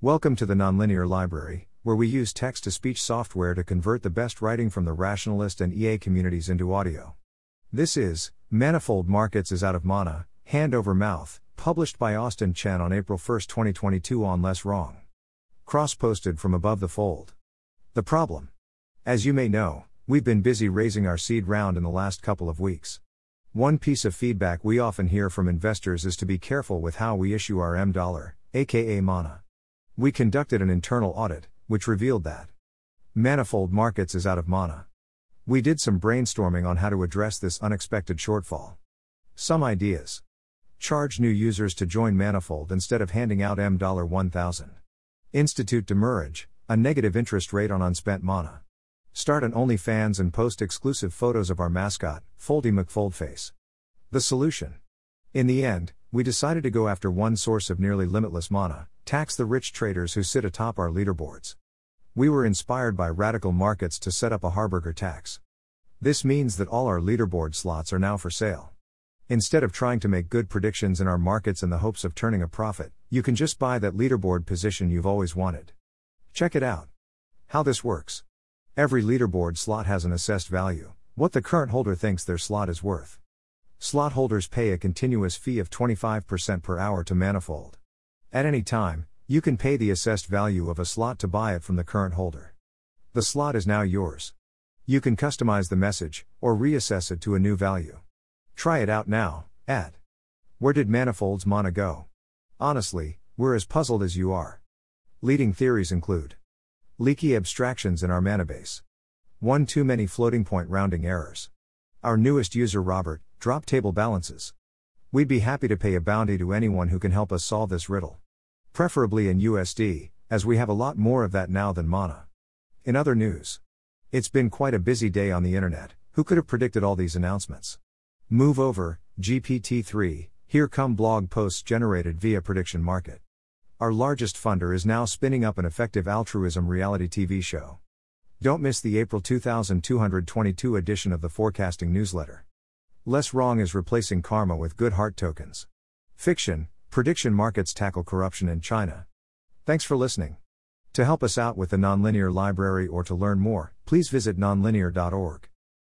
Welcome to the Nonlinear Library, where we use text to speech software to convert the best writing from the rationalist and EA communities into audio. This is Manafold Markets is Out of Mana, Hand Over Mouth, published by Austin Chen on April 1, 2022 on Less Wrong. Cross posted from above the fold. The problem. As you may know, we've been busy raising our seed round in the last couple of weeks. One piece of feedback we often hear from investors is to be careful with how we issue our M dollar, aka mana. We conducted an internal audit, which revealed that Manafold Markets is out of mana. We did some brainstorming on how to address this unexpected shortfall. Some ideas. Charge new users to join Manafold instead of handing out M$1000. Institute demurrage, a negative interest rate on unspent mana. Start an OnlyFans and post exclusive photos of our mascot, Foldy McFoldface. The solution. In the end, we decided to go after one source of nearly limitless mana, tax the rich traders who sit atop our leaderboards. We were inspired by radical markets to set up a Harberger tax. This means that all our leaderboard slots are now for sale. Instead of trying to make good predictions in our markets in the hopes of turning a profit, you can just buy that leaderboard position you've always wanted. Check it out. How this works. Every leaderboard slot has an assessed value, what the current holder thinks their slot is worth. Slot holders pay a continuous fee of 25% per hour to Manafold. At any time, you can pay the assessed value of a slot to buy it from the current holder. The slot is now yours. You can customize the message, or reassess it to a new value. Try it out now, at Where did Manafold's mana go? Honestly, we're as puzzled as you are. Leading theories include leaky abstractions in our mana base, one too many floating point rounding errors. Our newest user Robert, drop table balances. We'd be happy to pay a bounty to anyone who can help us solve this riddle. Preferably in USD, as we have a lot more of that now than mana. In other news, it's been quite a busy day on the internet. Who could have predicted all these announcements? Move over, GPT 3, here come blog posts generated via Prediction Market. Our largest funder is now spinning up an effective altruism reality TV show. Don't miss the April 2222 edition of the Forecasting newsletter. Less Wrong is replacing karma with good heart tokens. Fiction, prediction markets tackle corruption in China. Thanks for listening. To help us out with the Nonlinear Library or to learn more, please visit nonlinear.org.